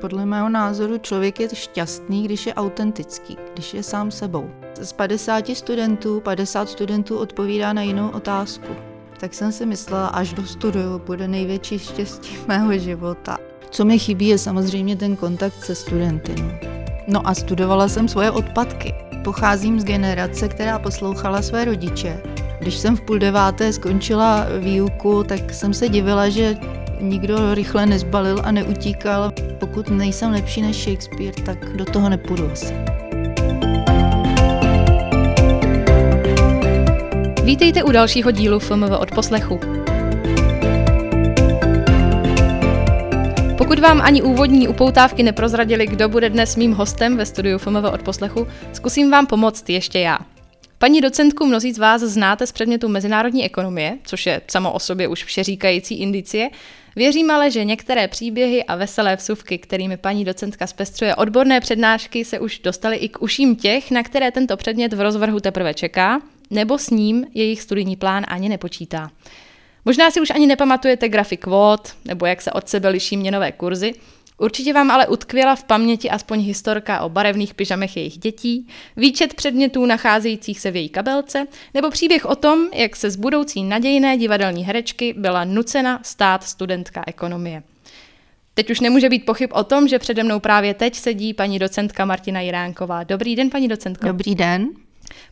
Podle mého názoru člověk je šťastný, když je autentický, když je sám sebou. Z 50 studentů 50 studentů odpovídá na jinou otázku. Tak jsem si myslela, až do studiu bude největší štěstí mého života. Co mi chybí, je samozřejmě ten kontakt se studenty. No. a studovala jsem svoje odpadky. Pocházím z generace, která poslouchala své rodiče. Když jsem v půl deváté skončila výuku, tak jsem se divila, že nikdo rychle nezbalil a neutíkal. Pokud nejsem lepší než Shakespeare, tak do toho nepůjdu asi. Vítejte u dalšího dílu FMV od poslechu. Pokud vám ani úvodní upoutávky neprozradili, kdo bude dnes mým hostem ve studiu FMV od poslechu, zkusím vám pomoct ještě já. Paní docentku mnozí z vás znáte z předmětu mezinárodní ekonomie, což je samo o sobě už všeříkající indicie, Věřím ale, že některé příběhy a veselé vsuvky, kterými paní docentka zpestřuje odborné přednášky, se už dostaly i k uším těch, na které tento předmět v rozvrhu teprve čeká, nebo s ním jejich studijní plán ani nepočítá. Možná si už ani nepamatujete grafy kvót, nebo jak se od sebe liší měnové kurzy, Určitě vám ale utkvěla v paměti aspoň historka o barevných pyžamech jejich dětí, výčet předmětů nacházejících se v její kabelce, nebo příběh o tom, jak se z budoucí nadějné divadelní herečky byla nucena stát studentka ekonomie. Teď už nemůže být pochyb o tom, že přede mnou právě teď sedí paní docentka Martina Jiránková. Dobrý den, paní docentko. Dobrý den.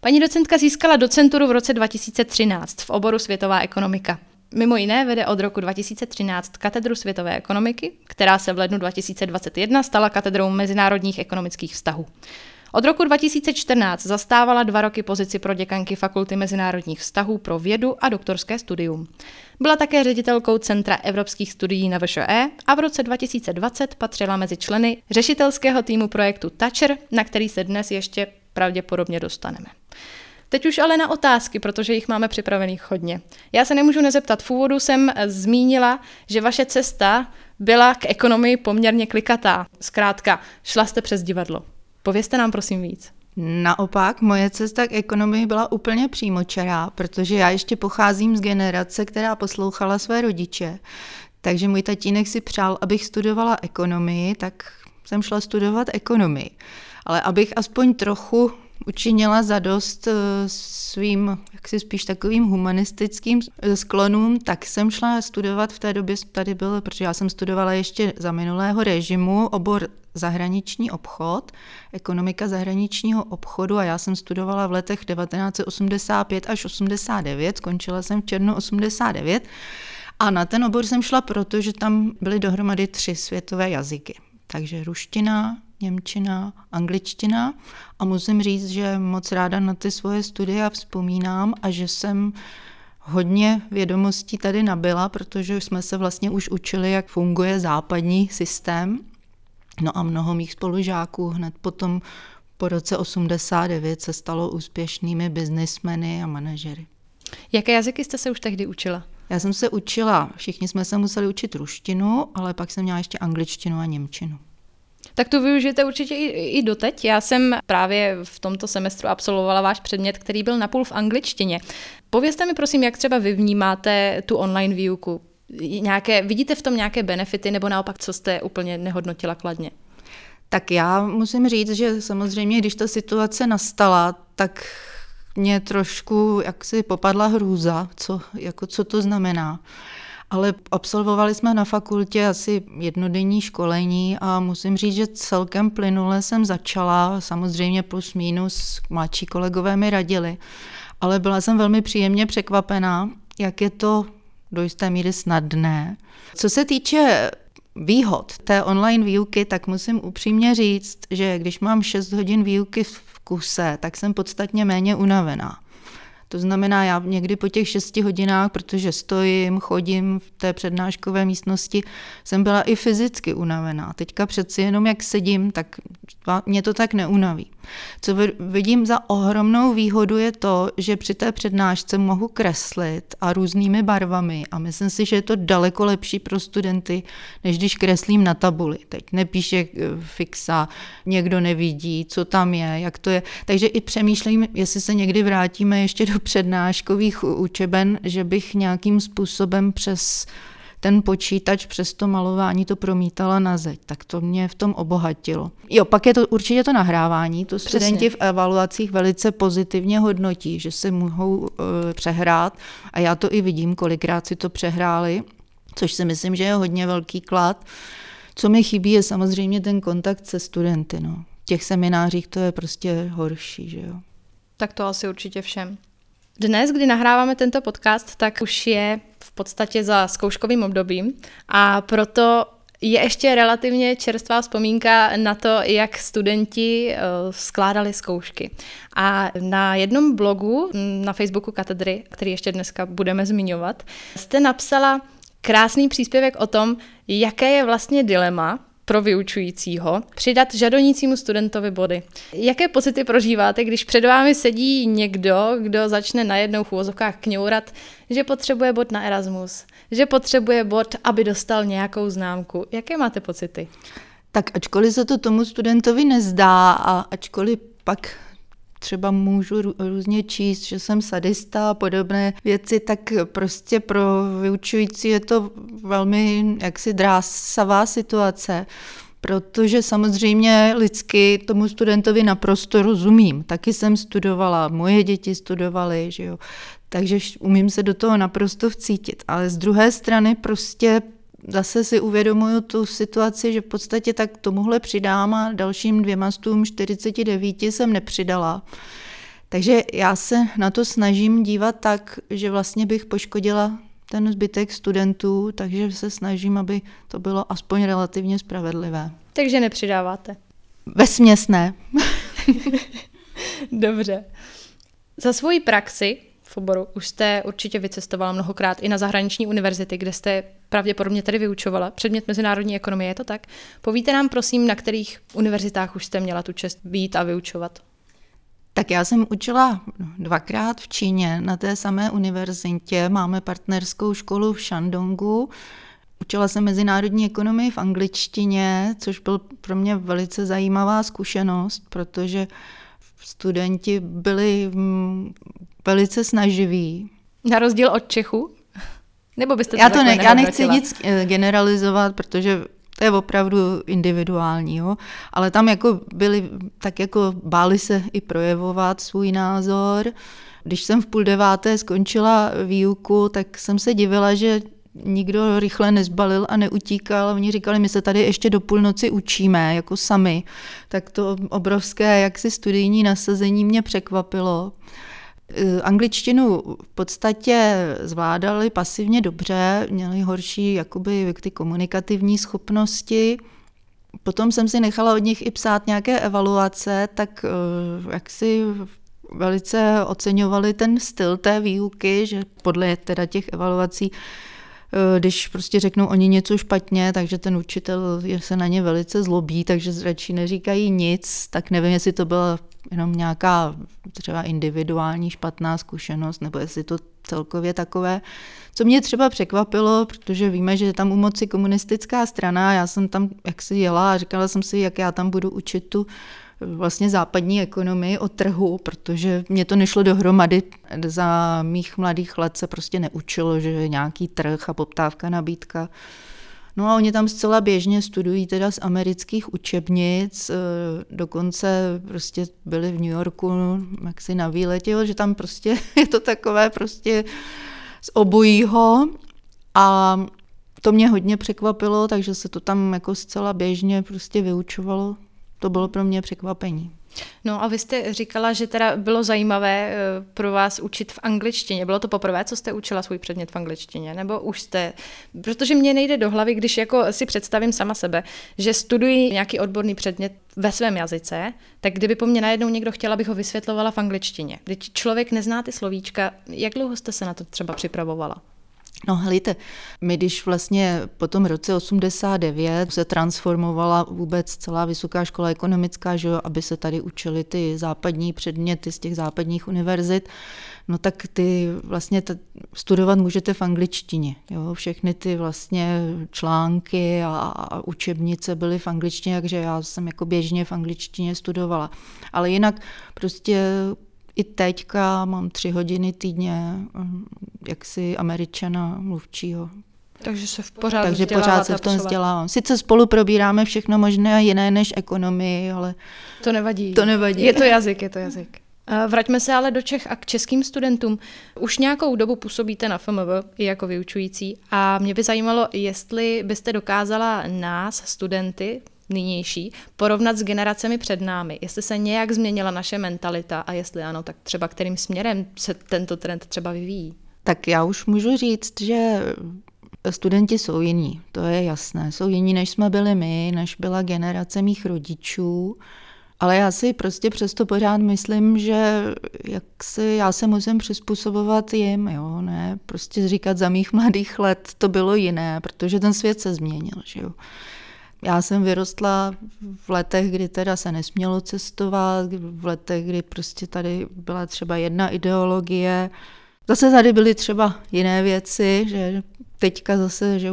Paní docentka získala docenturu v roce 2013 v oboru světová ekonomika. Mimo jiné vede od roku 2013 katedru světové ekonomiky, která se v lednu 2021 stala katedrou mezinárodních ekonomických vztahů. Od roku 2014 zastávala dva roky pozici pro děkanky Fakulty mezinárodních vztahů pro vědu a doktorské studium. Byla také ředitelkou Centra evropských studií na VŠE a v roce 2020 patřila mezi členy řešitelského týmu projektu Toucher, na který se dnes ještě pravděpodobně dostaneme. Teď už ale na otázky, protože jich máme připravených hodně. Já se nemůžu nezeptat. V úvodu jsem eh, zmínila, že vaše cesta byla k ekonomii poměrně klikatá. Zkrátka, šla jste přes divadlo. Povězte nám prosím víc. Naopak, moje cesta k ekonomii byla úplně přímočará, protože já ještě pocházím z generace, která poslouchala své rodiče. Takže můj tatínek si přál, abych studovala ekonomii, tak jsem šla studovat ekonomii. Ale abych aspoň trochu učinila zadost eh, svým, jak si spíš takovým humanistickým eh, sklonům, tak jsem šla studovat v té době, tady bylo, protože já jsem studovala ještě za minulého režimu, obor zahraniční obchod, ekonomika zahraničního obchodu a já jsem studovala v letech 1985 až 89, skončila jsem v červnu 89 a na ten obor jsem šla, protože tam byly dohromady tři světové jazyky. Takže ruština, Němčina, angličtina a musím říct, že moc ráda na ty svoje studia vzpomínám a že jsem hodně vědomostí tady nabila, protože jsme se vlastně už učili, jak funguje západní systém. No a mnoho mých spolužáků hned potom po roce 89 se stalo úspěšnými biznismeny a manažery. Jaké jazyky jste se už tehdy učila? Já jsem se učila, všichni jsme se museli učit ruštinu, ale pak jsem měla ještě angličtinu a němčinu. Tak to využijete určitě i, i doteď. Já jsem právě v tomto semestru absolvovala váš předmět, který byl napůl v angličtině. Povězte mi prosím, jak třeba vy vnímáte tu online výuku. Nějaké, vidíte v tom nějaké benefity nebo naopak, co jste úplně nehodnotila kladně? Tak já musím říct, že samozřejmě, když ta situace nastala, tak mě trošku jak si popadla hrůza, co, jako, co to znamená ale absolvovali jsme na fakultě asi jednodenní školení a musím říct, že celkem plynule jsem začala, samozřejmě plus minus, mladší kolegové mi radili, ale byla jsem velmi příjemně překvapená, jak je to do jisté míry snadné. Co se týče výhod té online výuky, tak musím upřímně říct, že když mám 6 hodin výuky v kuse, tak jsem podstatně méně unavená. To znamená, já někdy po těch šesti hodinách, protože stojím, chodím v té přednáškové místnosti, jsem byla i fyzicky unavená. Teďka přeci jenom jak sedím, tak mě to tak neunaví. Co vidím za ohromnou výhodu je to, že při té přednášce mohu kreslit a různými barvami a myslím si, že je to daleko lepší pro studenty, než když kreslím na tabuli. Teď nepíše eh, fixa, někdo nevidí, co tam je, jak to je. Takže i přemýšlím, jestli se někdy vrátíme ještě do přednáškových učeben, že bych nějakým způsobem přes ten počítač přes to malování to promítala na zeď, tak to mě v tom obohatilo. Jo, pak je to určitě to nahrávání, to Přesně. studenti v evaluacích velice pozitivně hodnotí, že se mohou uh, přehrát a já to i vidím, kolikrát si to přehráli, což si myslím, že je hodně velký klad. Co mi chybí, je samozřejmě ten kontakt se studenty. No. V těch seminářích to je prostě horší, že jo. Tak to asi určitě všem. Dnes, kdy nahráváme tento podcast, tak už je v podstatě za zkouškovým obdobím a proto je ještě relativně čerstvá vzpomínka na to, jak studenti uh, skládali zkoušky. A na jednom blogu na Facebooku katedry, který ještě dneska budeme zmiňovat, jste napsala krásný příspěvek o tom, jaké je vlastně dilema pro vyučujícího přidat žadonícímu studentovi body. Jaké pocity prožíváte, když před vámi sedí někdo, kdo začne najednou v úvozovkách kňourat, že potřebuje bod na Erasmus, že potřebuje bod, aby dostal nějakou známku. Jaké máte pocity? Tak ačkoliv se to tomu studentovi nezdá a ačkoliv pak třeba můžu různě číst, že jsem sadista a podobné věci, tak prostě pro vyučující je to velmi jaksi drásavá situace. Protože samozřejmě lidsky tomu studentovi naprosto rozumím. Taky jsem studovala, moje děti studovaly, že jo. Takže umím se do toho naprosto vcítit. Ale z druhé strany prostě zase si uvědomuju tu situaci, že v podstatě tak tomuhle přidám a dalším dvěma stům 49 jsem nepřidala. Takže já se na to snažím dívat tak, že vlastně bych poškodila ten zbytek studentů, takže se snažím, aby to bylo aspoň relativně spravedlivé. Takže nepřidáváte? Ve směs ne. Dobře. Za svoji praxi v oboru. Už jste určitě vycestovala mnohokrát i na zahraniční univerzity, kde jste pravděpodobně tedy vyučovala předmět mezinárodní ekonomie, je to tak? Povíte nám prosím, na kterých univerzitách už jste měla tu čest být a vyučovat? Tak já jsem učila dvakrát v Číně na té samé univerzitě. Máme partnerskou školu v Shandongu. Učila jsem mezinárodní ekonomii v angličtině, což byl pro mě velice zajímavá zkušenost, protože studenti byli velice snaživí. Na rozdíl od Čechu? Nebo byste to já, to ne, já nechci nic eh, generalizovat, protože to je opravdu individuální, jo? ale tam jako byli, tak jako báli se i projevovat svůj názor. Když jsem v půl deváté skončila výuku, tak jsem se divila, že nikdo rychle nezbalil a neutíkal. Oni říkali, my se tady ještě do půlnoci učíme, jako sami. Tak to obrovské jaksi studijní nasazení mě překvapilo. Eh, angličtinu v podstatě zvládali pasivně dobře, měli horší jakoby ty komunikativní schopnosti. Potom jsem si nechala od nich i psát nějaké evaluace, tak eh, jak si velice oceňovali ten styl té výuky, že podle teda těch evaluací eh, když prostě řeknou oni něco špatně, takže ten učitel se na ně velice zlobí, takže radši neříkají nic, tak nevím, jestli to byla jenom nějaká třeba individuální špatná zkušenost, nebo jestli to celkově takové. Co mě třeba překvapilo, protože víme, že je tam u moci komunistická strana, já jsem tam jaksi jela a říkala jsem si, jak já tam budu učit tu vlastně západní ekonomii o trhu, protože mě to nešlo dohromady. Za mých mladých let se prostě neučilo, že nějaký trh a poptávka, nabídka. No a oni tam zcela běžně studují teda z amerických učebnic, eh, dokonce prostě byli v New Yorku jaksi na výletě, že tam prostě je to takové prostě z obojího a to mě hodně překvapilo, takže se to tam jako zcela běžně prostě vyučovalo. To bylo pro mě překvapení. No a vy jste říkala, že teda bylo zajímavé eh, pro vás učit v angličtině. Bylo to poprvé, co jste učila svůj předmět v angličtině? Nebo už jste... Protože mě nejde do hlavy, když jako si představím sama sebe, že studuji nějaký odborný předmět ve svém jazyce, tak kdyby po mně najednou někdo chtěl, abych ho vysvětlovala v angličtině. Když člověk nezná ty slovíčka, jak dlouho jste se na to třeba připravovala? No helejte, my když vlastně po tom roce 89 se transformovala vůbec celá vysoká škola ekonomická, že jo, aby se tady učili ty západní předměty z těch západních univerzit, no tak ty vlastně t- studovat můžete v angličtině. Jo? Všechny ty vlastně články a, a učebnice byly v angličtině, takže já jsem jako běžně v angličtině studovala. Ale jinak prostě i teďka mám tři hodiny týdně jaksi američana mluvčího. Takže se v pořád Takže pořád se v tom vzdělávám. Sice spolu probíráme všechno možné a jiné než ekonomii, ale... To nevadí. To nevadí. Je to jazyk, je to jazyk. Vraťme se ale do Čech a k českým studentům. Už nějakou dobu působíte na FMV i jako vyučující a mě by zajímalo, jestli byste dokázala nás, studenty, nynější, porovnat s generacemi před námi. Jestli se nějak změnila naše mentalita a jestli ano, tak třeba kterým směrem se tento trend třeba vyvíjí. Tak já už můžu říct, že studenti jsou jiní, to je jasné. Jsou jiní, než jsme byli my, než byla generace mých rodičů. Ale já si prostě přesto pořád myslím, že jak si, já se musím přizpůsobovat jim, jo, ne, prostě říkat za mých mladých let to bylo jiné, protože ten svět se změnil, že jo. Já jsem vyrostla v letech, kdy teda se nesmělo cestovat, v letech, kdy prostě tady byla třeba jedna ideologie. Zase tady byly třeba jiné věci, že teďka zase, že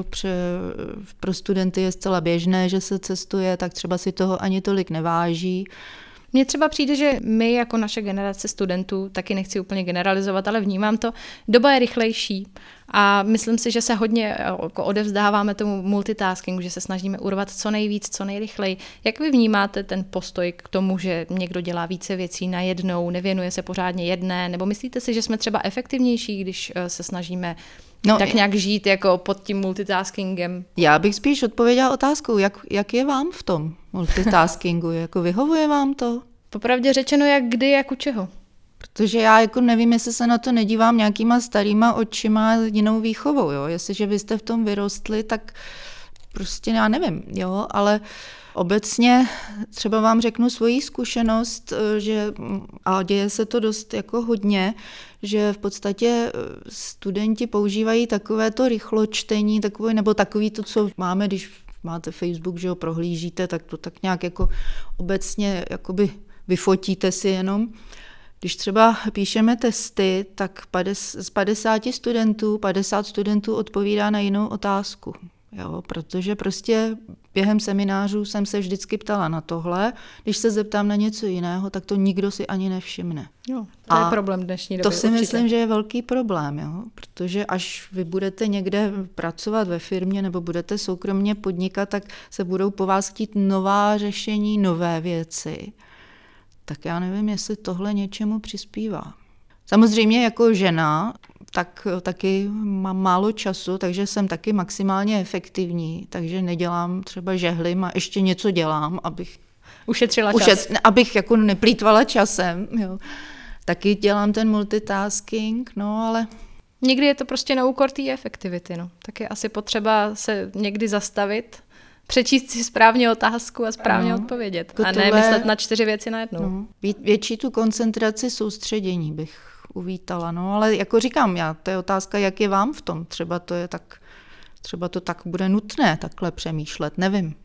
pro studenty je zcela běžné, že se cestuje, tak třeba si toho ani tolik neváží. Mně třeba přijde, že my jako naše generace studentů, taky nechci úplně generalizovat, ale vnímám to, doba je rychlejší a myslím si, že se hodně eh, jako odevzdáváme tomu multitaskingu, že se snažíme urvat co nejvíc, co nejrychleji. Jak vy vnímáte ten postoj k tomu, že někdo dělá více věcí najednou, nevěnuje se pořádně jedné, nebo myslíte si, že jsme třeba efektivnější, když eh, se snažíme No, tak nějak žít jako pod tím multitaskingem. Já bych spíš odpověděla otázkou, jak, jak je vám v tom multitaskingu, jako vyhovuje vám to? Popravdě řečeno, jak kdy, jak u čeho. Protože já jako nevím, jestli se na to nedívám nějakýma starýma očima jinou výchovou, jo. Jestliže vy jste v tom vyrostli, tak prostě já nevím, jo, ale obecně třeba vám řeknu svoji zkušenost, že a děje se to dost jako hodně, že v podstatě eh, studenti používají takové to rychločtení, takové, nebo takový to, co máme, když máte Facebook, že ho prohlížíte, tak to tak nějak jako obecně jakoby vyfotíte si jenom. Když třeba píšeme testy, tak z 50 studentů 50 studentů odpovídá na jinou otázku. Jo, protože prostě během seminářů jsem se vždycky ptala na tohle. Když se zeptám na něco jiného, tak to nikdo si ani nevšimne. Jo, to a je problém dnešní doby. To si určitě. myslím, že je velký problém, jo? protože až vy budete někde pracovat ve firmě nebo budete soukromně podnikat, tak se budou po vás chtít nová řešení, nové věci. Tak já nevím, jestli tohle něčemu přispívá. Samozřejmě jako žena tak taky mám málo času, takže jsem taky maximálně efektivní, takže nedělám třeba žehlim a ještě něco dělám, abych ušetřila čas. Ušet, abych jako neplýtvala časem. Jo. Taky dělám ten multitasking, no ale... Někdy je to prostě na úkor té efektivity, no. Tak je asi potřeba se někdy zastavit, přečíst si správně otázku a správně ano. odpovědět. To a ne tohle, myslet na čtyři věci najednou. No, větší tu koncentraci soustředění bych uvítala. No, ale jako říkám, já, to je otázka, jak je vám v tom. Třeba to je tak, třeba to tak bude nutné takhle přemýšlet, nevím.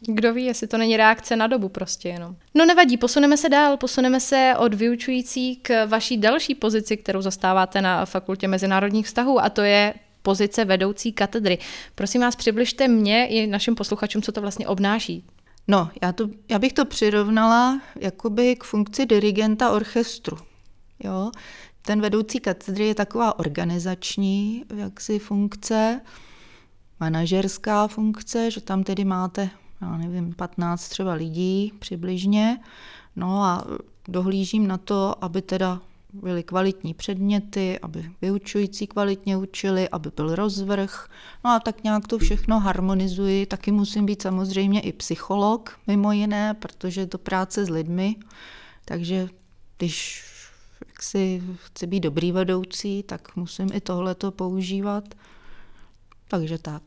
Kdo ví, jestli to není reakce na dobu prostě jenom. No nevadí, posuneme se dál, posuneme se od vyučující k vaší další pozici, kterou zastáváte na Fakultě mezinárodních vztahů a to je pozice vedoucí katedry. Prosím vás, přibližte mě i našim posluchačům, co to vlastně obnáší. No, já, to, já bych to přirovnala jakoby k funkci dirigenta orchestru. Jo? Ten vedoucí katedry je taková organizační jaksi funkce, manažerská funkce, že tam tedy máte, já nevím, 15 třeba lidí přibližně, no a dohlížím na to, aby teda byly kvalitní předměty, aby vyučující kvalitně učili, aby byl rozvrh. No a tak nějak to všechno harmonizuji. Taky musím být samozřejmě i psycholog, mimo jiné, protože je to práce s lidmi. Takže když si chci být dobrý vedoucí, tak musím i tohleto používat. Takže tak.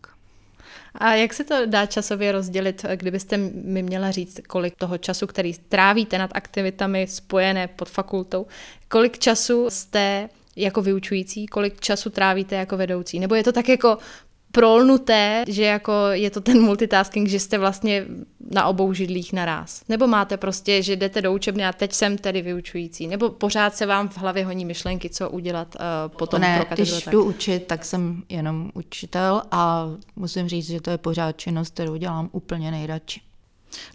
A jak se to dá časově rozdělit, kdybyste mi měla říct, kolik toho času, který trávíte nad aktivitami spojené pod fakultou, kolik času jste jako vyučující, kolik času trávíte jako vedoucí? Nebo je to tak jako prolnuté, že jako je to ten multitasking, že jste vlastně na obou židlích naraz. Nebo máte prostě, že jdete do učebny a teď jsem tedy vyučující. Nebo pořád se vám v hlavě honí myšlenky, co udělat uh, potom ne, pro když jdu učit, tak jsem jenom učitel a musím říct, že to je pořád činnost, kterou dělám úplně nejradši.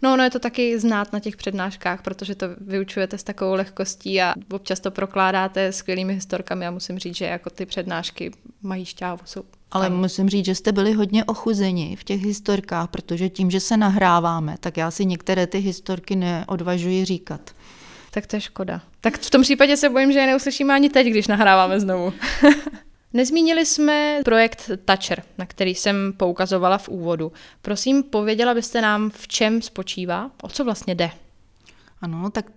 No, no je to taky znát na těch přednáškách, protože to vyučujete s takovou lehkostí a občas to prokládáte skvělými historkami a musím říct, že jako ty přednášky mají šťávu, jsou ale musím říct, že jste byli hodně ochuzeni v těch historkách, protože tím, že se nahráváme, tak já si některé ty historky neodvažuji říkat. Tak to je škoda. Tak v tom případě se bojím, že je neuslyšíme ani teď, když nahráváme znovu. Nezmínili jsme projekt Toucher, na který jsem poukazovala v úvodu. Prosím, pověděla byste nám, v čem spočívá, o co vlastně jde? Ano, tak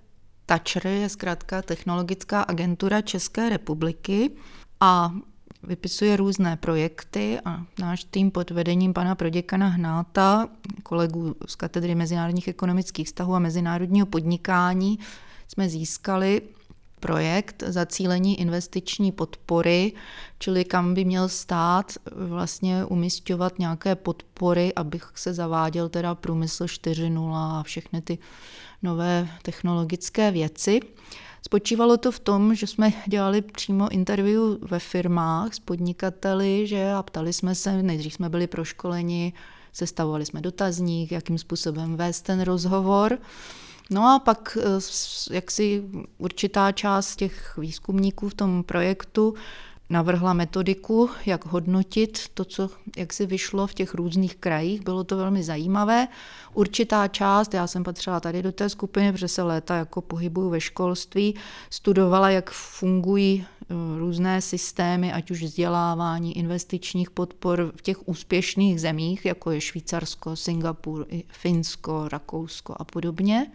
Toucher je zkrátka technologická agentura České republiky a vypisuje různé projekty a náš tým pod vedením pana proděkana Hnáta, kolegů z katedry mezinárodních ekonomických vztahů a mezinárodního podnikání, jsme získali projekt zacílení investiční podpory, čili kam by měl stát vlastně umistovat nějaké podpory, abych se zaváděl teda průmysl 4.0 a všechny ty nové technologické věci. Spočívalo to v tom, že jsme dělali přímo interview ve firmách s podnikateli, že a ptali jsme se, nejdřív jsme byli proškoleni, sestavovali jsme dotazník, jakým způsobem vést ten rozhovor. No a pak eh, jak si určitá část těch výzkumníků v tom projektu navrhla metodiku, jak hodnotit to, co jak si vyšlo v těch různých krajích. Bylo to velmi zajímavé. Určitá část, já jsem patřila tady do té skupiny, protože se léta jako pohybuju ve školství, studovala, jak fungují různé systémy, ať už vzdělávání, investičních podpor v těch úspěšných zemích, jako je Švýcarsko, Singapur, Finsko, Rakousko a podobně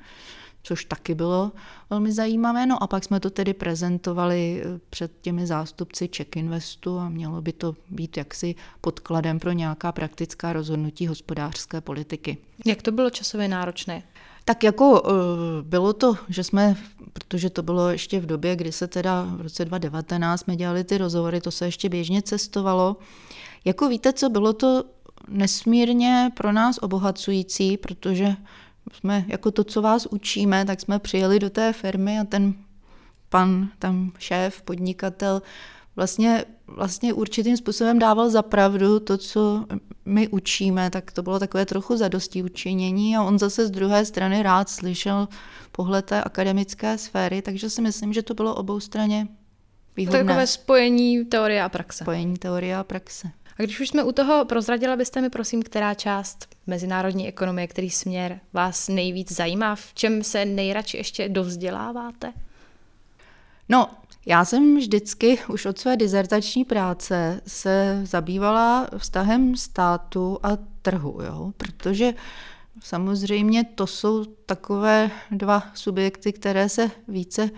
což taky bylo velmi zajímavé. No a pak jsme to tedy prezentovali eh, před těmi zástupci Czech Investu a mělo by to být jaksi podkladem pro nějaká praktická rozhodnutí hospodářské politiky. Jak to bylo časově náročné? Tak jako eh, bylo to, že jsme, protože to bylo ještě v době, kdy se teda v roce 2019 jsme dělali ty rozhovory, to se ještě běžně cestovalo. Jako víte co, bylo to nesmírně pro nás obohacující, protože jsme jako to, co vás učíme, tak jsme přijeli do té firmy a ten pan, tam šéf, podnikatel, vlastně, vlastně určitým způsobem dával za pravdu to, co my učíme, tak to bylo takové trochu zadosti učinění a on zase z druhé strany rád slyšel pohled té akademické sféry, takže si myslím, že to bylo obou straně výhodné. Takové spojení teorie a praxe. Spojení teorie a praxe. A když už jsme u toho, prozradila byste mi prosím, která část mezinárodní ekonomie, který směr vás nejvíc zajímá, v čem se nejradši ještě dovzděláváte? No, já jsem vždycky už od své dizertační práce se zabývala vztahem státu a trhu, jo? protože samozřejmě to jsou takové dva subjekty, které se více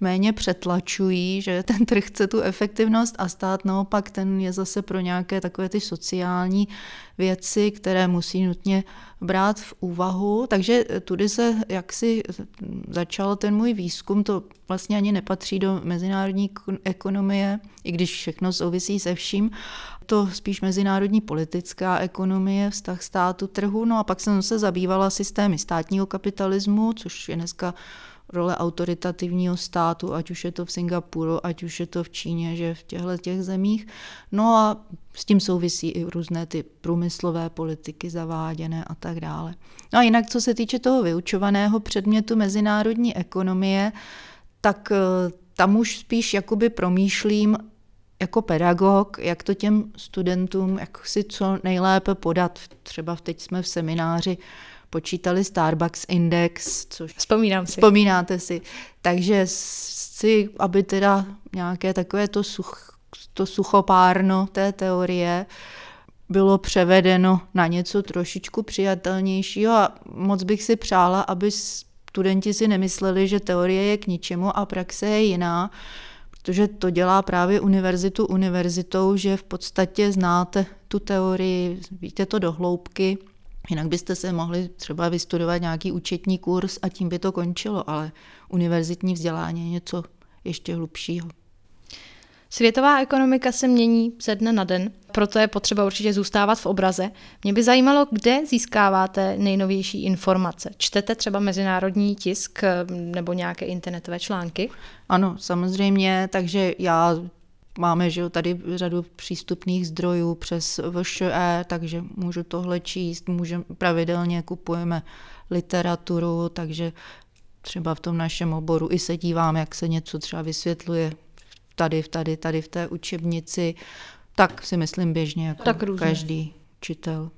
méně přetlačují, že ten trh chce tu efektivnost a stát naopak ten je zase pro nějaké takové ty sociální věci, které musí nutně brát v úvahu. Takže tudy se jaksi začal ten můj výzkum, to vlastně ani nepatří do mezinárodní ekonomie, i když všechno souvisí se vším, to spíš mezinárodní politická ekonomie, vztah státu, trhu. No a pak jsem se zabývala systémy státního kapitalismu, což je dneska role autoritativního státu, ať už je to v Singapuru, ať už je to v Číně, že v těchto těch zemích. No a s tím souvisí i různé ty průmyslové politiky zaváděné a tak dále. No a jinak, co se týče toho vyučovaného předmětu mezinárodní ekonomie, tak eh, tam už spíš jakoby promýšlím jako pedagog, jak to těm studentům, jak si co nejlépe podat. Třeba teď jsme v semináři počítali Starbucks Index, což Vzpomínám si. Vzpomínáte si. Takže si, aby teda nějaké takové to, such, to suchopárno té teorie bylo převedeno na něco trošičku přijatelnějšího a moc bych si přála, aby studenti si nemysleli, že teorie je k ničemu a praxe je jiná, protože to dělá právě univerzitu univerzitou, že v podstatě znáte tu teorii, víte to do hloubky, Jinak byste se mohli třeba vystudovat nějaký účetní kurz a tím by to končilo, ale univerzitní vzdělání je něco ještě hlubšího. Světová ekonomika se mění ze dne na den, proto je potřeba určitě zůstávat v obraze. Mě by zajímalo, kde získáváte nejnovější informace. Čtete třeba mezinárodní tisk nebo nějaké internetové články? Ano, samozřejmě, takže já Máme že tady řadu přístupných zdrojů přes VŠE, takže můžu tohle číst, můžem, pravidelně kupujeme literaturu, takže třeba v tom našem oboru i se dívám, jak se něco třeba vysvětluje tady, tady, tady v té učebnici, tak si myslím běžně jako tak každý učitel.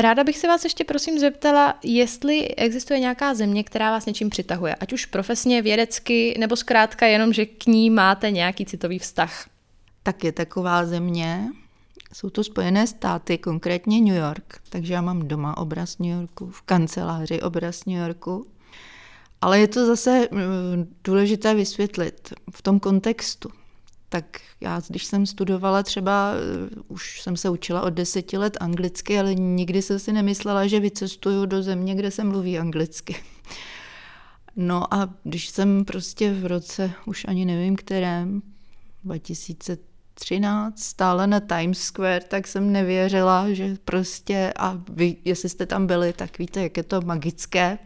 Ráda bych se vás ještě prosím zeptala, jestli existuje nějaká země, která vás něčím přitahuje, ať už profesně, vědecky, nebo zkrátka jenom, že k ní máte nějaký citový vztah. Tak je taková země, jsou to Spojené státy, konkrétně New York, takže já mám doma obraz New Yorku, v kanceláři obraz New Yorku. Ale je to zase mm, důležité vysvětlit v tom kontextu tak já, když jsem studovala třeba, eh, už jsem se učila od deseti let anglicky, ale nikdy jsem si nemyslela, že vycestuju do země, kde se mluví anglicky. No a když jsem prostě v roce, už ani nevím kterém, 2013 stála na Times Square, tak jsem nevěřila, že prostě, a vy, jestli jste tam byli, tak víte, jak je to magické.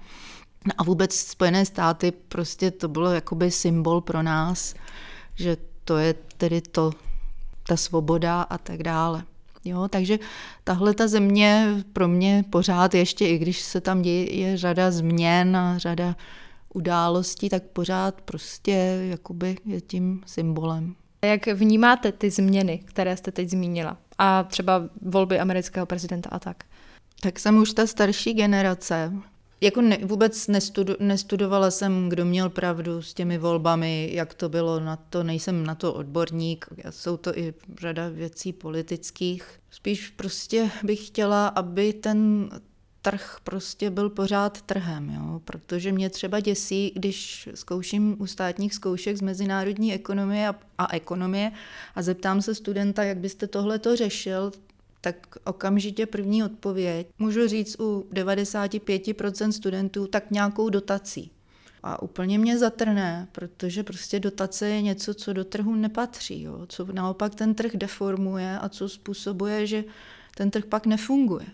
No a vůbec Spojené státy, prostě to bylo jakoby symbol pro nás, že to je tedy to, ta svoboda a tak dále. Jo, takže tahle ta země pro mě pořád ještě, i když se tam děje je řada změn a řada událostí, tak pořád prostě jakoby je tím symbolem. Jak vnímáte ty změny, které jste teď zmínila? A třeba volby amerického prezidenta a tak? Tak jsem už ta starší generace, jako ne, vůbec nestudu, nestudovala jsem, kdo měl pravdu s těmi volbami, jak to bylo, na to nejsem na to odborník, jsou to i řada věcí politických. Spíš prostě bych chtěla, aby ten trh prostě byl pořád trhem, jo? protože mě třeba děsí, když zkouším u státních zkoušek z mezinárodní ekonomie a, a ekonomie a zeptám se studenta, jak byste tohle to řešil, tak okamžitě první odpověď, můžu říct u 95% studentů, tak nějakou dotací. A úplně mě zatrne, protože prostě dotace je něco, co do trhu nepatří, jo? co naopak ten trh deformuje a co způsobuje, že ten trh pak nefunguje.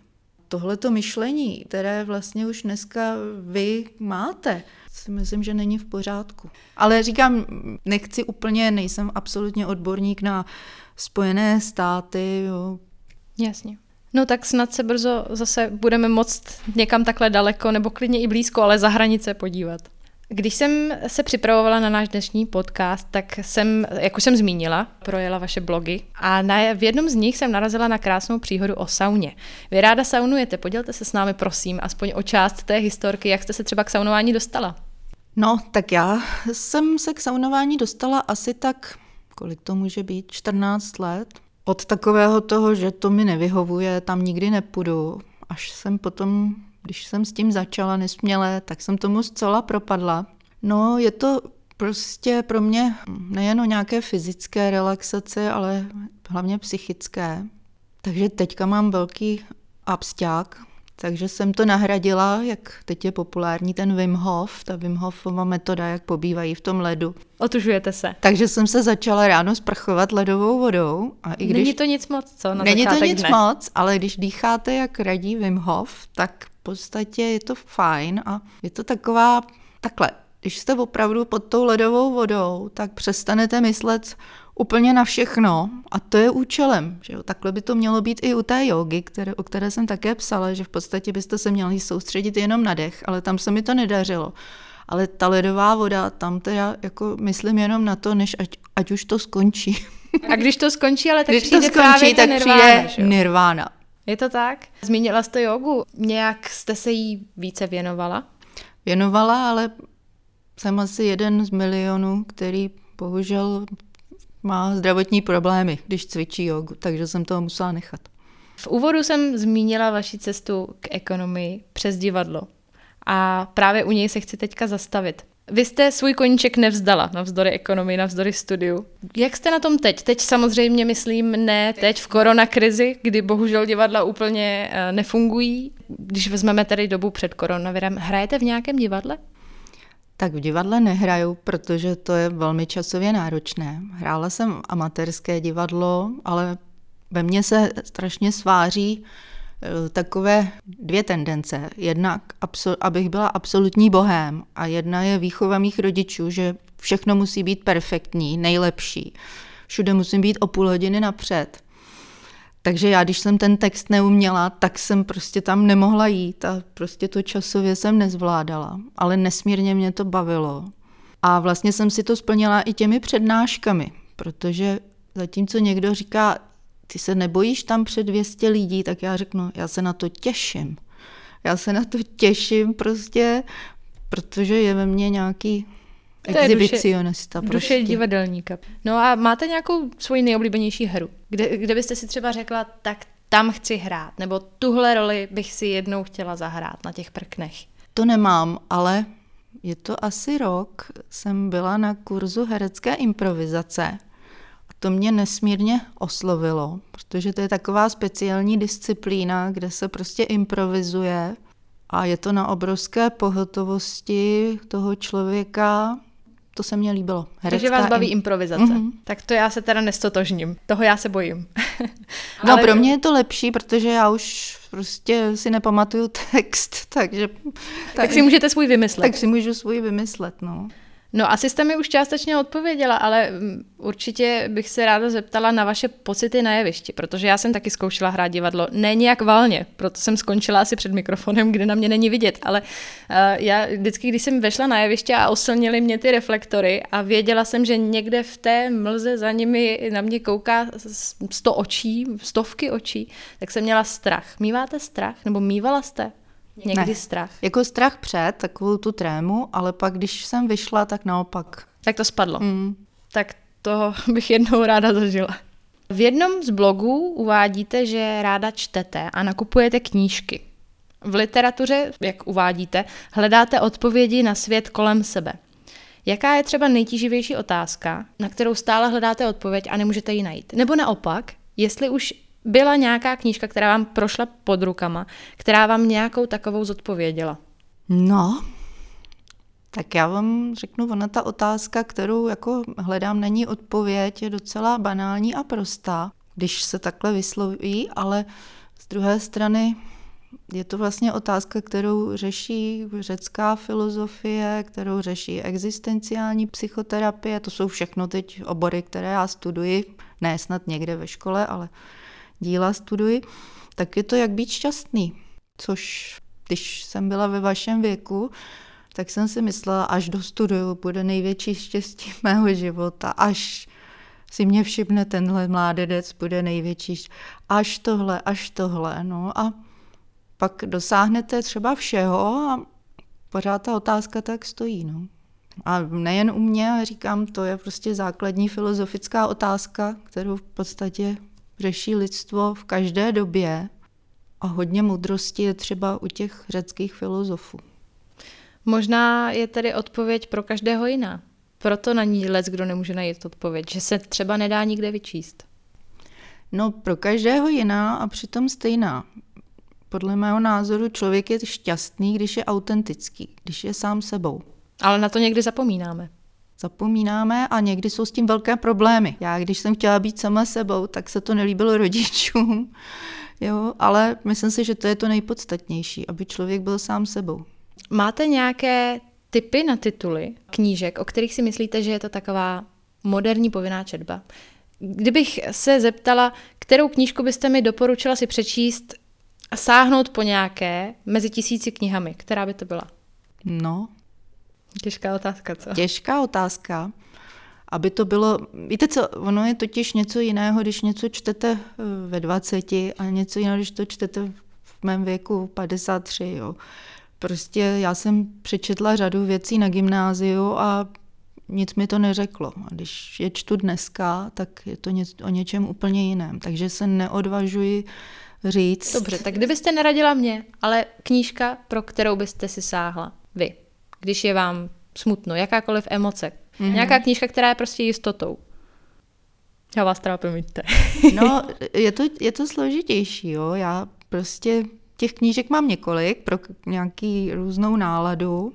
Tohleto myšlení, které vlastně už dneska vy máte, si myslím, že není v pořádku. Ale říkám, nechci úplně, nejsem absolutně odborník na Spojené státy, jo, Jasně. No tak snad se brzo zase budeme moct někam takhle daleko, nebo klidně i blízko, ale za hranice podívat. Když jsem se připravovala na náš dnešní podcast, tak jsem, jak už jsem zmínila, projela vaše blogy a na, v jednom z nich jsem narazila na krásnou příhodu o sauně. Vy ráda saunujete, podělte se s námi prosím, aspoň o část té historky, jak jste se třeba k saunování dostala. No, tak já jsem se k saunování dostala asi tak, kolik to může být, 14 let od takového toho, že to mi nevyhovuje, tam nikdy nepůjdu, až jsem potom, když jsem s tím začala nesměle, tak jsem tomu zcela propadla. No, je to prostě pro mě nejen o nějaké fyzické relaxace, ale hlavně psychické. Takže teďka mám velký absťák, takže jsem to nahradila, jak teď je populární ten Wim Hof, ta Wim Hofova metoda, jak pobývají v tom ledu. Otužujete se. Takže jsem se začala ráno sprchovat ledovou vodou. A i když... Není to nic moc, co? Na Není to nic dne. moc, ale když dýcháte, jak radí Wim Hof, tak v podstatě je to fajn a je to taková, takhle, když jste opravdu pod tou ledovou vodou, tak přestanete myslet úplně na všechno a to je účelem. Že jo? Takhle by to mělo být i u té jogy, které, o které jsem také psala, že v podstatě byste se měli soustředit jenom na dech, ale tam se mi to nedařilo. Ale ta ledová voda, tam teda jako myslím jenom na to, než ať, ať už to skončí. A když to skončí, ale tak když přijde to skončí, právě tak nirvána, přijde že? nirvána. Je to tak? Zmínila jste jogu. Nějak jste se jí více věnovala? Věnovala, ale jsem asi jeden z milionů, který bohužel má zdravotní problémy, když cvičí jogu, takže jsem toho musela nechat. V úvodu jsem zmínila vaši cestu k ekonomii přes divadlo a právě u něj se chci teďka zastavit. Vy jste svůj koníček nevzdala navzdory ekonomii, navzdory studiu. Jak jste na tom teď? Teď samozřejmě myslím ne teď v koronakrizi, kdy bohužel divadla úplně eh, nefungují. Když vezmeme tedy dobu před koronavirem, hrajete v nějakém divadle? Tak v divadle nehraju, protože to je velmi časově náročné. Hrála jsem amatérské divadlo, ale ve mně se strašně sváří eh, takové dvě tendence. Jedna, abych byla absolutní bohem a jedna je výchova mých rodičů, že všechno musí být perfektní, nejlepší. Všude musím být o půl hodiny napřed. Takže já, když jsem ten text neuměla, tak jsem prostě tam nemohla jít a prostě to časově jsem nezvládala. Ale nesmírně mě to bavilo. A vlastně jsem si to splnila i těmi přednáškami, protože zatímco někdo říká, ty se nebojíš tam před 200 lidí, tak já řeknu, já se na to těším. Já se na to těším prostě, protože je ve mně nějaký exhibicionista. Duše, prostě. duše divadelníka. No a máte nějakou svoji nejoblíbenější hru? Kde, kde byste si třeba řekla, tak tam chci hrát, nebo tuhle roli bych si jednou chtěla zahrát na těch prknech? To nemám, ale je to asi rok, jsem byla na kurzu herecké improvizace. A to mě nesmírně oslovilo, protože to je taková speciální disciplína, kde se prostě improvizuje a je to na obrovské pohotovosti toho člověka, to se mně líbilo. Herecká Takže vás baví im... improvizace. Mm-hmm. Tak to já se teda nestotožním. Toho já se bojím. no Ale... pro mě je to lepší, protože já už prostě si nepamatuju text, takže... Tak, tak si můžete svůj vymyslet. Tak si můžu svůj vymyslet, no. No asi jste mi už částečně odpověděla, ale mm, určitě bych se ráda zeptala na vaše pocity na jevišti, protože já jsem taky zkoušela hrát divadlo, ne nějak valně, proto jsem skončila asi před mikrofonem, kde na mě není vidět, ale uh, já vždycky, když jsem vešla na jeviště a oslnili mě ty reflektory a věděla jsem, že někde v té mlze za nimi na mě kouká sto očí, stovky očí, tak jsem měla strach. Míváte strach? Nebo mívala jste? Někdy ne. strach. Jako strach před, takovou tu trému, ale pak, když jsem vyšla, tak naopak. Tak to spadlo. Mm. Tak to bych jednou ráda zažila. V jednom z blogů uvádíte, že ráda čtete a nakupujete knížky. V literatuře, jak uvádíte, hledáte odpovědi na svět kolem sebe. Jaká je třeba nejtíživější otázka, na kterou stále hledáte odpověď a nemůžete ji najít? Nebo naopak, jestli už byla nějaká knížka, která vám prošla pod rukama, která vám nějakou takovou zodpověděla? No, tak já vám řeknu, ona ta otázka, kterou jako hledám, není odpověď, je docela banální a prostá, když se takhle vysloví, ale z druhé strany je to vlastně otázka, kterou řeší řecká filozofie, kterou řeší existenciální psychoterapie. To jsou všechno teď obory, které já studuji, ne snad někde ve škole, ale díla studuji, tak je to jak být šťastný. Což když jsem byla ve vašem věku, tak jsem si myslela, až dostuduju, bude největší štěstí mého života, až si mě všimne tenhle mládedec, bude největší, až tohle, až tohle, no a pak dosáhnete třeba všeho a pořád ta otázka tak stojí, no. A nejen u mě, říkám, to je prostě základní filozofická otázka, kterou v podstatě řeší lidstvo v každé době a hodně moudrosti je třeba u těch řeckých filozofů. Možná je tedy odpověď pro každého jiná. Proto na ní lec, kdo nemůže najít odpověď, že se třeba nedá nikde vyčíst. No, pro každého jiná a přitom stejná. Podle mého názoru člověk je šťastný, když je autentický, když je sám sebou. Ale na to někdy zapomínáme zapomínáme a někdy jsou s tím velké problémy. Já, když jsem chtěla být sama sebou, tak se to nelíbilo rodičům, jo, ale myslím si, že to je to nejpodstatnější, aby člověk byl sám sebou. Máte nějaké typy na tituly knížek, o kterých si myslíte, že je to taková moderní povinná četba? Kdybych se zeptala, kterou knížku byste mi doporučila si přečíst a sáhnout po nějaké mezi tisíci knihami, která by to byla? No, Těžká otázka, co? Těžká otázka. Aby to bylo, víte co, ono je totiž něco jiného, když něco čtete eh, ve 20 a něco jiného, když to čtete v mém věku 53, jo. Prostě já jsem přečetla řadu věcí na gymnáziu a nic mi to neřeklo. A když je čtu dneska, tak je to něco, o něčem úplně jiném. Takže se neodvažuji říct. Dobře, tak kdybyste neradila mě, ale knížka, pro kterou byste si sáhla, vy když je vám smutno, jakákoliv emoce. Mm-hmm. Nějaká knížka, která je prostě jistotou. Já vás teda promiňte. no, je to, je to složitější, jo. Já prostě těch knížek mám několik pro nějaký různou náladu.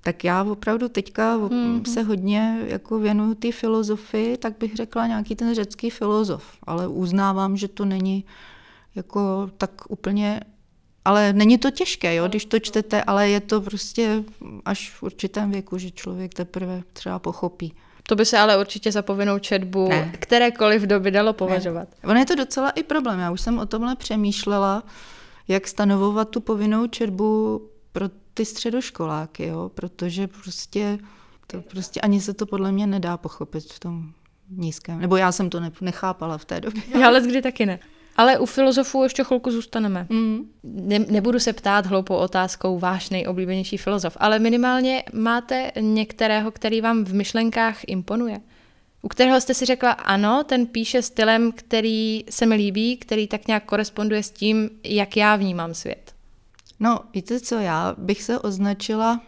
Tak já opravdu teďka mm-hmm. se hodně jako věnuju té filozofii, tak bych řekla nějaký ten řecký filozof, ale uznávám, že to není jako tak úplně ale není to těžké, jo, když to čtete, ale je to prostě až v určitém věku, že člověk teprve třeba pochopí. To by se ale určitě za povinnou četbu ne. kterékoliv doby dalo považovat. Ne. Ono je to docela i problém. Já už jsem o tomhle přemýšlela, jak stanovovat tu povinnou četbu pro ty středoškoláky, jo? protože prostě, to prostě ani se to podle mě nedá pochopit v tom nízkém. Nebo já jsem to nechápala v té době. Já ale kdy taky ne. Ale u filozofů ještě chvilku zůstaneme. Mm. Ne, nebudu se ptát hloupou otázkou váš nejoblíbenější filozof, ale minimálně máte některého, který vám v myšlenkách imponuje. U kterého jste si řekla, ano, ten píše stylem, který se mi líbí, který tak nějak koresponduje s tím, jak já vnímám svět. No, víte co, já bych se označila,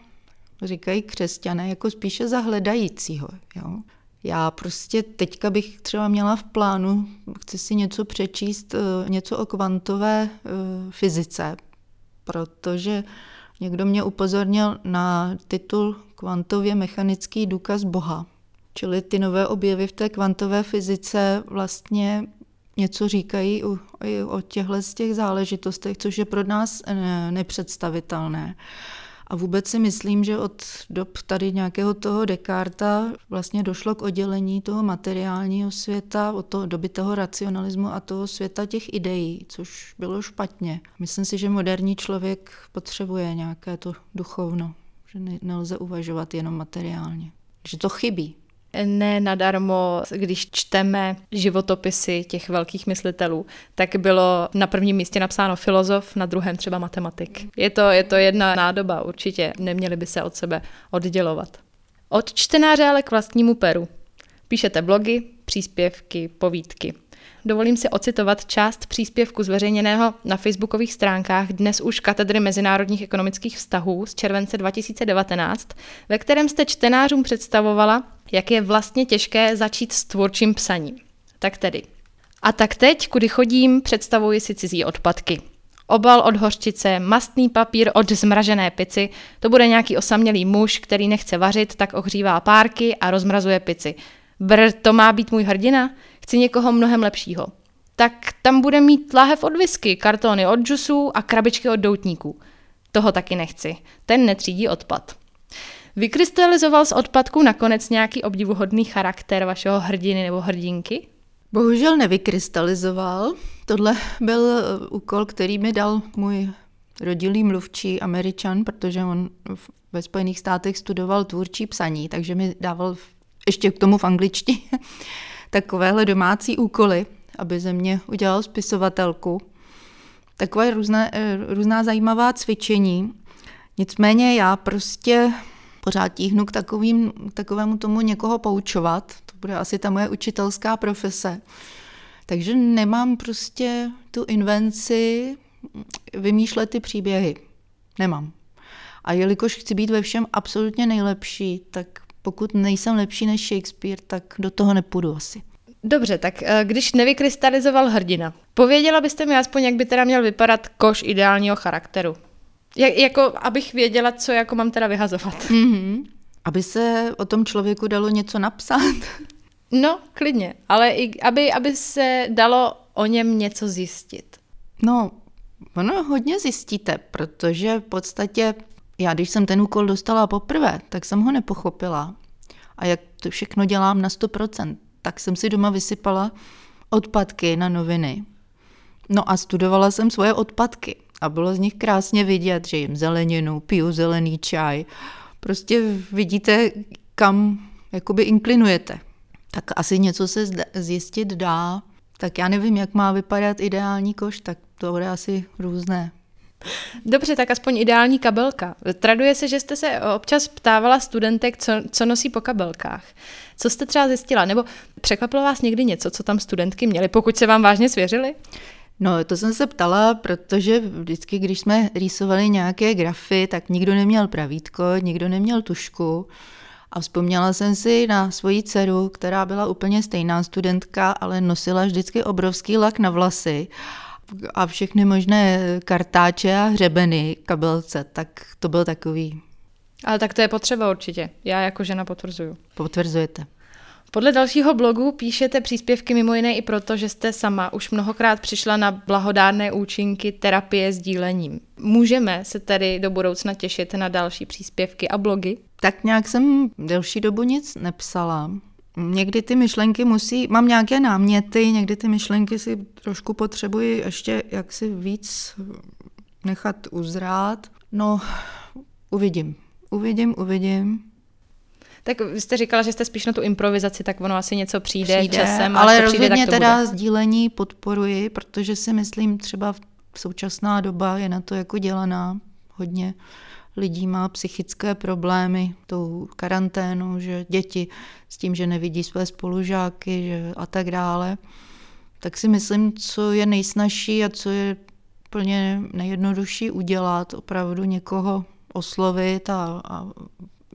říkají křesťané, jako spíše za hledajícího. Jo? Já prostě teďka bych třeba měla v plánu, chci si něco přečíst, eh, něco o kvantové eh, fyzice, protože někdo mě upozornil na titul Kvantově mechanický důkaz Boha. Čili ty nové objevy v té kvantové fyzice vlastně něco říkají o, o těchto z těch záležitostech, což je pro nás eh, nepředstavitelné. A vůbec si myslím, že od dob tady nějakého toho Descarta vlastně došlo k oddělení toho materiálního světa od toho doby toho racionalismu a toho světa těch ideí, což bylo špatně. Myslím si, že moderní člověk potřebuje nějaké to duchovno, že nelze uvažovat jenom materiálně. Že to chybí ne nadarmo, když čteme životopisy těch velkých myslitelů, tak bylo na prvním místě napsáno filozof, na druhém třeba matematik. Je to, je to jedna nádoba, určitě neměli by se od sebe oddělovat. Od čtenáře ale k vlastnímu peru. Píšete blogy, příspěvky, povídky. Dovolím si ocitovat část příspěvku zveřejněného na facebookových stránkách dnes už katedry mezinárodních ekonomických vztahů z července 2019, ve kterém jste čtenářům představovala, jak je vlastně těžké začít s tvůrčím psaním. Tak tedy. A tak teď, kudy chodím, představuji si cizí odpadky. Obal od hořčice, mastný papír od zmražené pici, to bude nějaký osamělý muž, který nechce vařit, tak ohřívá párky a rozmrazuje pici. Br, to má být můj hrdina? Chci někoho mnohem lepšího. Tak tam bude mít láhev od whisky, kartony od džusů a krabičky od doutníků. Toho taky nechci. Ten netřídí odpad. Vykrystalizoval z odpadku nakonec nějaký obdivuhodný charakter vašeho hrdiny nebo hrdinky? Bohužel nevykrystalizoval. Tohle byl úkol, který mi dal můj rodilý mluvčí američan, protože on ve Spojených státech studoval tvůrčí psaní, takže mi dával ještě k tomu v angličtině takovéhle domácí úkoly, aby ze mě udělal spisovatelku. Takové různé, eh, různá zajímavá cvičení. Nicméně já prostě pořád tíhnu k takovým, takovému tomu někoho poučovat. To bude asi ta moje učitelská profese. Takže nemám prostě tu invenci vymýšlet ty příběhy. Nemám. A jelikož chci být ve všem absolutně nejlepší, tak pokud nejsem lepší než Shakespeare, tak do toho nepůjdu asi. Dobře, tak eh, když nevykrystalizoval hrdina, pověděla byste mi aspoň, jak by teda měl vypadat koš ideálního charakteru? Jak, jako, abych věděla, co jako mám teda vyhazovat. Mm-hmm. Aby se o tom člověku dalo něco napsat. No, klidně, ale i aby, aby se dalo o něm něco zjistit. No, ono hodně zjistíte, protože v podstatě já, když jsem ten úkol dostala poprvé, tak jsem ho nepochopila. A jak to všechno dělám na 100%, tak jsem si doma vysypala odpadky na noviny. No a studovala jsem svoje odpadky a bylo z nich krásně vidět, že jim zeleninu, piju zelený čaj. Prostě vidíte, kam jakoby inklinujete. Tak asi něco se zjistit dá. Tak já nevím, jak má vypadat ideální koš, tak to bude asi různé. Dobře, tak aspoň ideální kabelka. Traduje se, že jste se občas ptávala studentek, co, co nosí po kabelkách. Co jste třeba zjistila? Nebo překvapilo vás někdy něco, co tam studentky měly, pokud se vám vážně svěřili? No, to jsem se ptala, protože vždycky, když jsme rýsovali nějaké grafy, tak nikdo neměl pravítko, nikdo neměl tušku. A vzpomněla jsem si na svoji dceru, která byla úplně stejná studentka, ale nosila vždycky obrovský lak na vlasy a všechny možné kartáče a hřebeny kabelce, tak to byl takový. Ale tak to je potřeba určitě. Já jako žena potvrzuju. Potvrzujete. Podle dalšího blogu píšete příspěvky mimo jiné i proto, že jste sama už mnohokrát přišla na blahodárné účinky terapie s dílením. Můžeme se tedy do budoucna těšit na další příspěvky a blogy? Tak nějak jsem delší dobu nic nepsala. Někdy ty myšlenky musí, mám nějaké náměty, někdy ty myšlenky si trošku potřebuji ještě jaksi víc nechat uzrát. No, uvidím. Uvidím, uvidím. Tak vy jste říkala, že jste spíš na tu improvizaci, tak ono asi něco přijde, přijde časem. Ale rozhodně přijde, teda bude. sdílení podporuji, protože si myslím třeba v současná doba je na to jako dělaná hodně lidí má psychické problémy tou karanténou, že děti s tím, že nevidí své spolužáky že a tak dále, tak si myslím, co je nejsnažší a co je plně nejjednodušší udělat, opravdu někoho oslovit a, a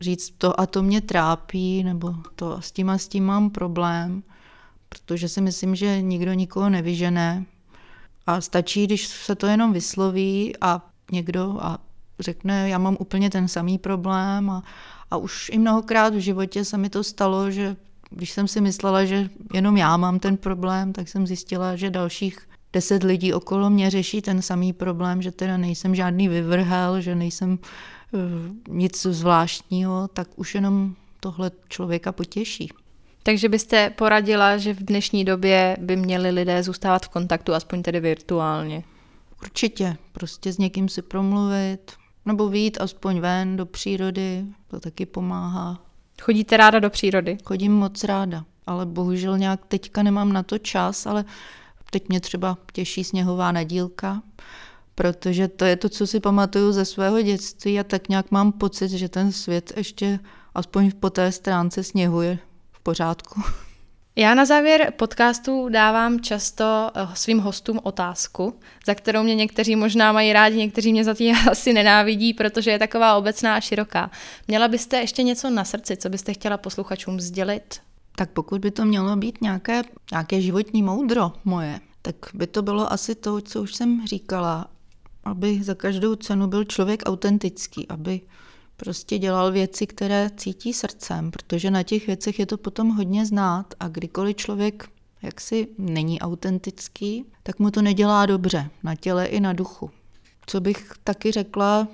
říct to a to mě trápí, nebo to a s tím a s tím mám problém, protože si myslím, že nikdo nikoho nevyžené. A stačí, když se to jenom vysloví a někdo a řekne, já mám úplně ten samý problém a, a už i mnohokrát v životě se mi to stalo, že když jsem si myslela, že jenom já mám ten problém, tak jsem zjistila, že dalších deset lidí okolo mě řeší ten samý problém, že teda nejsem žádný vyvrhel, že nejsem uh, nic zvláštního, tak už jenom tohle člověka potěší. Takže byste poradila, že v dnešní době by měli lidé zůstávat v kontaktu, aspoň tedy virtuálně? Určitě. Prostě s někým si promluvit, nebo vyjít aspoň ven do přírody, to taky pomáhá. Chodíte ráda do přírody? Chodím moc ráda, ale bohužel nějak teďka nemám na to čas, ale teď mě třeba těší sněhová nadílka, protože to je to, co si pamatuju ze svého dětství a tak nějak mám pocit, že ten svět ještě aspoň po té stránce sněhu je v pořádku. Já na závěr podcastu dávám často eh, svým hostům otázku, za kterou mě někteří možná mají rádi, někteří mě za tý asi nenávidí, protože je taková obecná a široká. Měla byste ještě něco na srdci, co byste chtěla posluchačům sdělit? Tak pokud by to mělo být nějaké, nějaké životní moudro moje, tak by to bylo asi to, co už jsem říkala, aby za každou cenu byl člověk autentický, aby prostě dělal věci, které cítí srdcem, protože na těch věcech je to potom hodně znát a kdykoliv člověk jaksi není autentický, tak mu to nedělá dobře na těle i na duchu. Co bych taky řekla,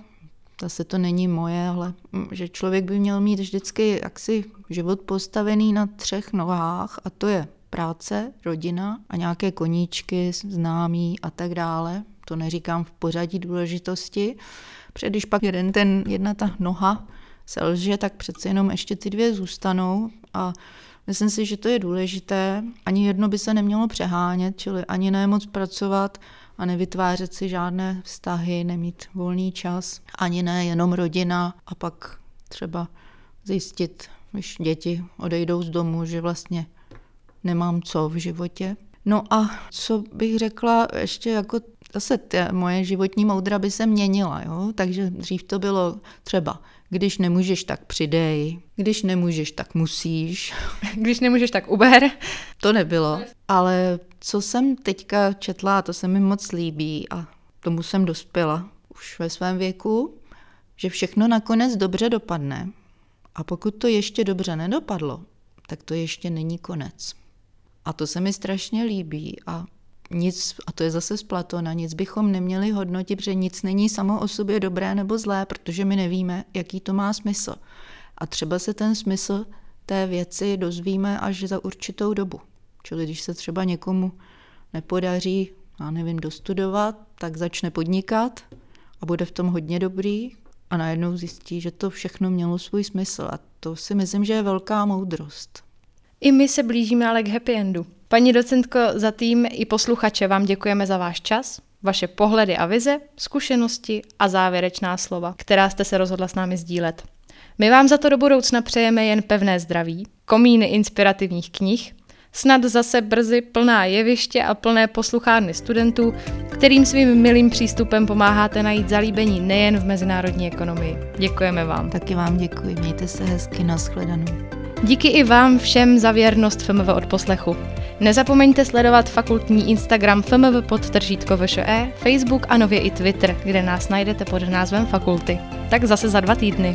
zase to není moje, ale že člověk by měl mít vždycky jaksi život postavený na třech nohách a to je práce, rodina a nějaké koníčky, známí a tak dále. To neříkám v pořadí důležitosti, Protože když pak jeden ten, jedna ta noha selže, tak přece jenom ještě ty dvě zůstanou a myslím si, že to je důležité. Ani jedno by se nemělo přehánět, čili ani ne moc pracovat a nevytvářet si žádné vztahy, nemít volný čas, ani ne jenom rodina a pak třeba zjistit, když děti odejdou z domu, že vlastně nemám co v životě. No a co bych řekla ještě jako zase tě, moje životní moudra by se měnila, jo? takže dřív to bylo třeba, když nemůžeš, tak přidej, když nemůžeš, tak musíš. Když nemůžeš, tak uber. To nebylo, ale co jsem teďka četla, to se mi moc líbí a tomu jsem dospěla už ve svém věku, že všechno nakonec dobře dopadne a pokud to ještě dobře nedopadlo, tak to ještě není konec. A to se mi strašně líbí a nic, a to je zase z Platona, nic bychom neměli hodnotit, protože nic není samo o sobě dobré nebo zlé, protože my nevíme, jaký to má smysl. A třeba se ten smysl té věci dozvíme až za určitou dobu. Čili když se třeba někomu nepodaří, já nevím, dostudovat, tak začne podnikat a bude v tom hodně dobrý a najednou zjistí, že to všechno mělo svůj smysl. A to si myslím, že je velká moudrost. I my se blížíme ale k happy endu. Paní docentko, za tým i posluchače vám děkujeme za váš čas, vaše pohledy a vize, zkušenosti a závěrečná slova, která jste se rozhodla s námi sdílet. My vám za to do budoucna přejeme jen pevné zdraví, komíny inspirativních knih, snad zase brzy plná jeviště a plné posluchárny studentů, kterým svým milým přístupem pomáháte najít zalíbení nejen v mezinárodní ekonomii. Děkujeme vám. Taky vám děkuji, mějte se hezky, nashledanou. Díky i vám všem za věrnost FMV od poslechu. Nezapomeňte sledovat fakultní Instagram FMV podtržítko VŠE, Facebook a nově i Twitter, kde nás najdete pod názvem fakulty. Tak zase za dva týdny.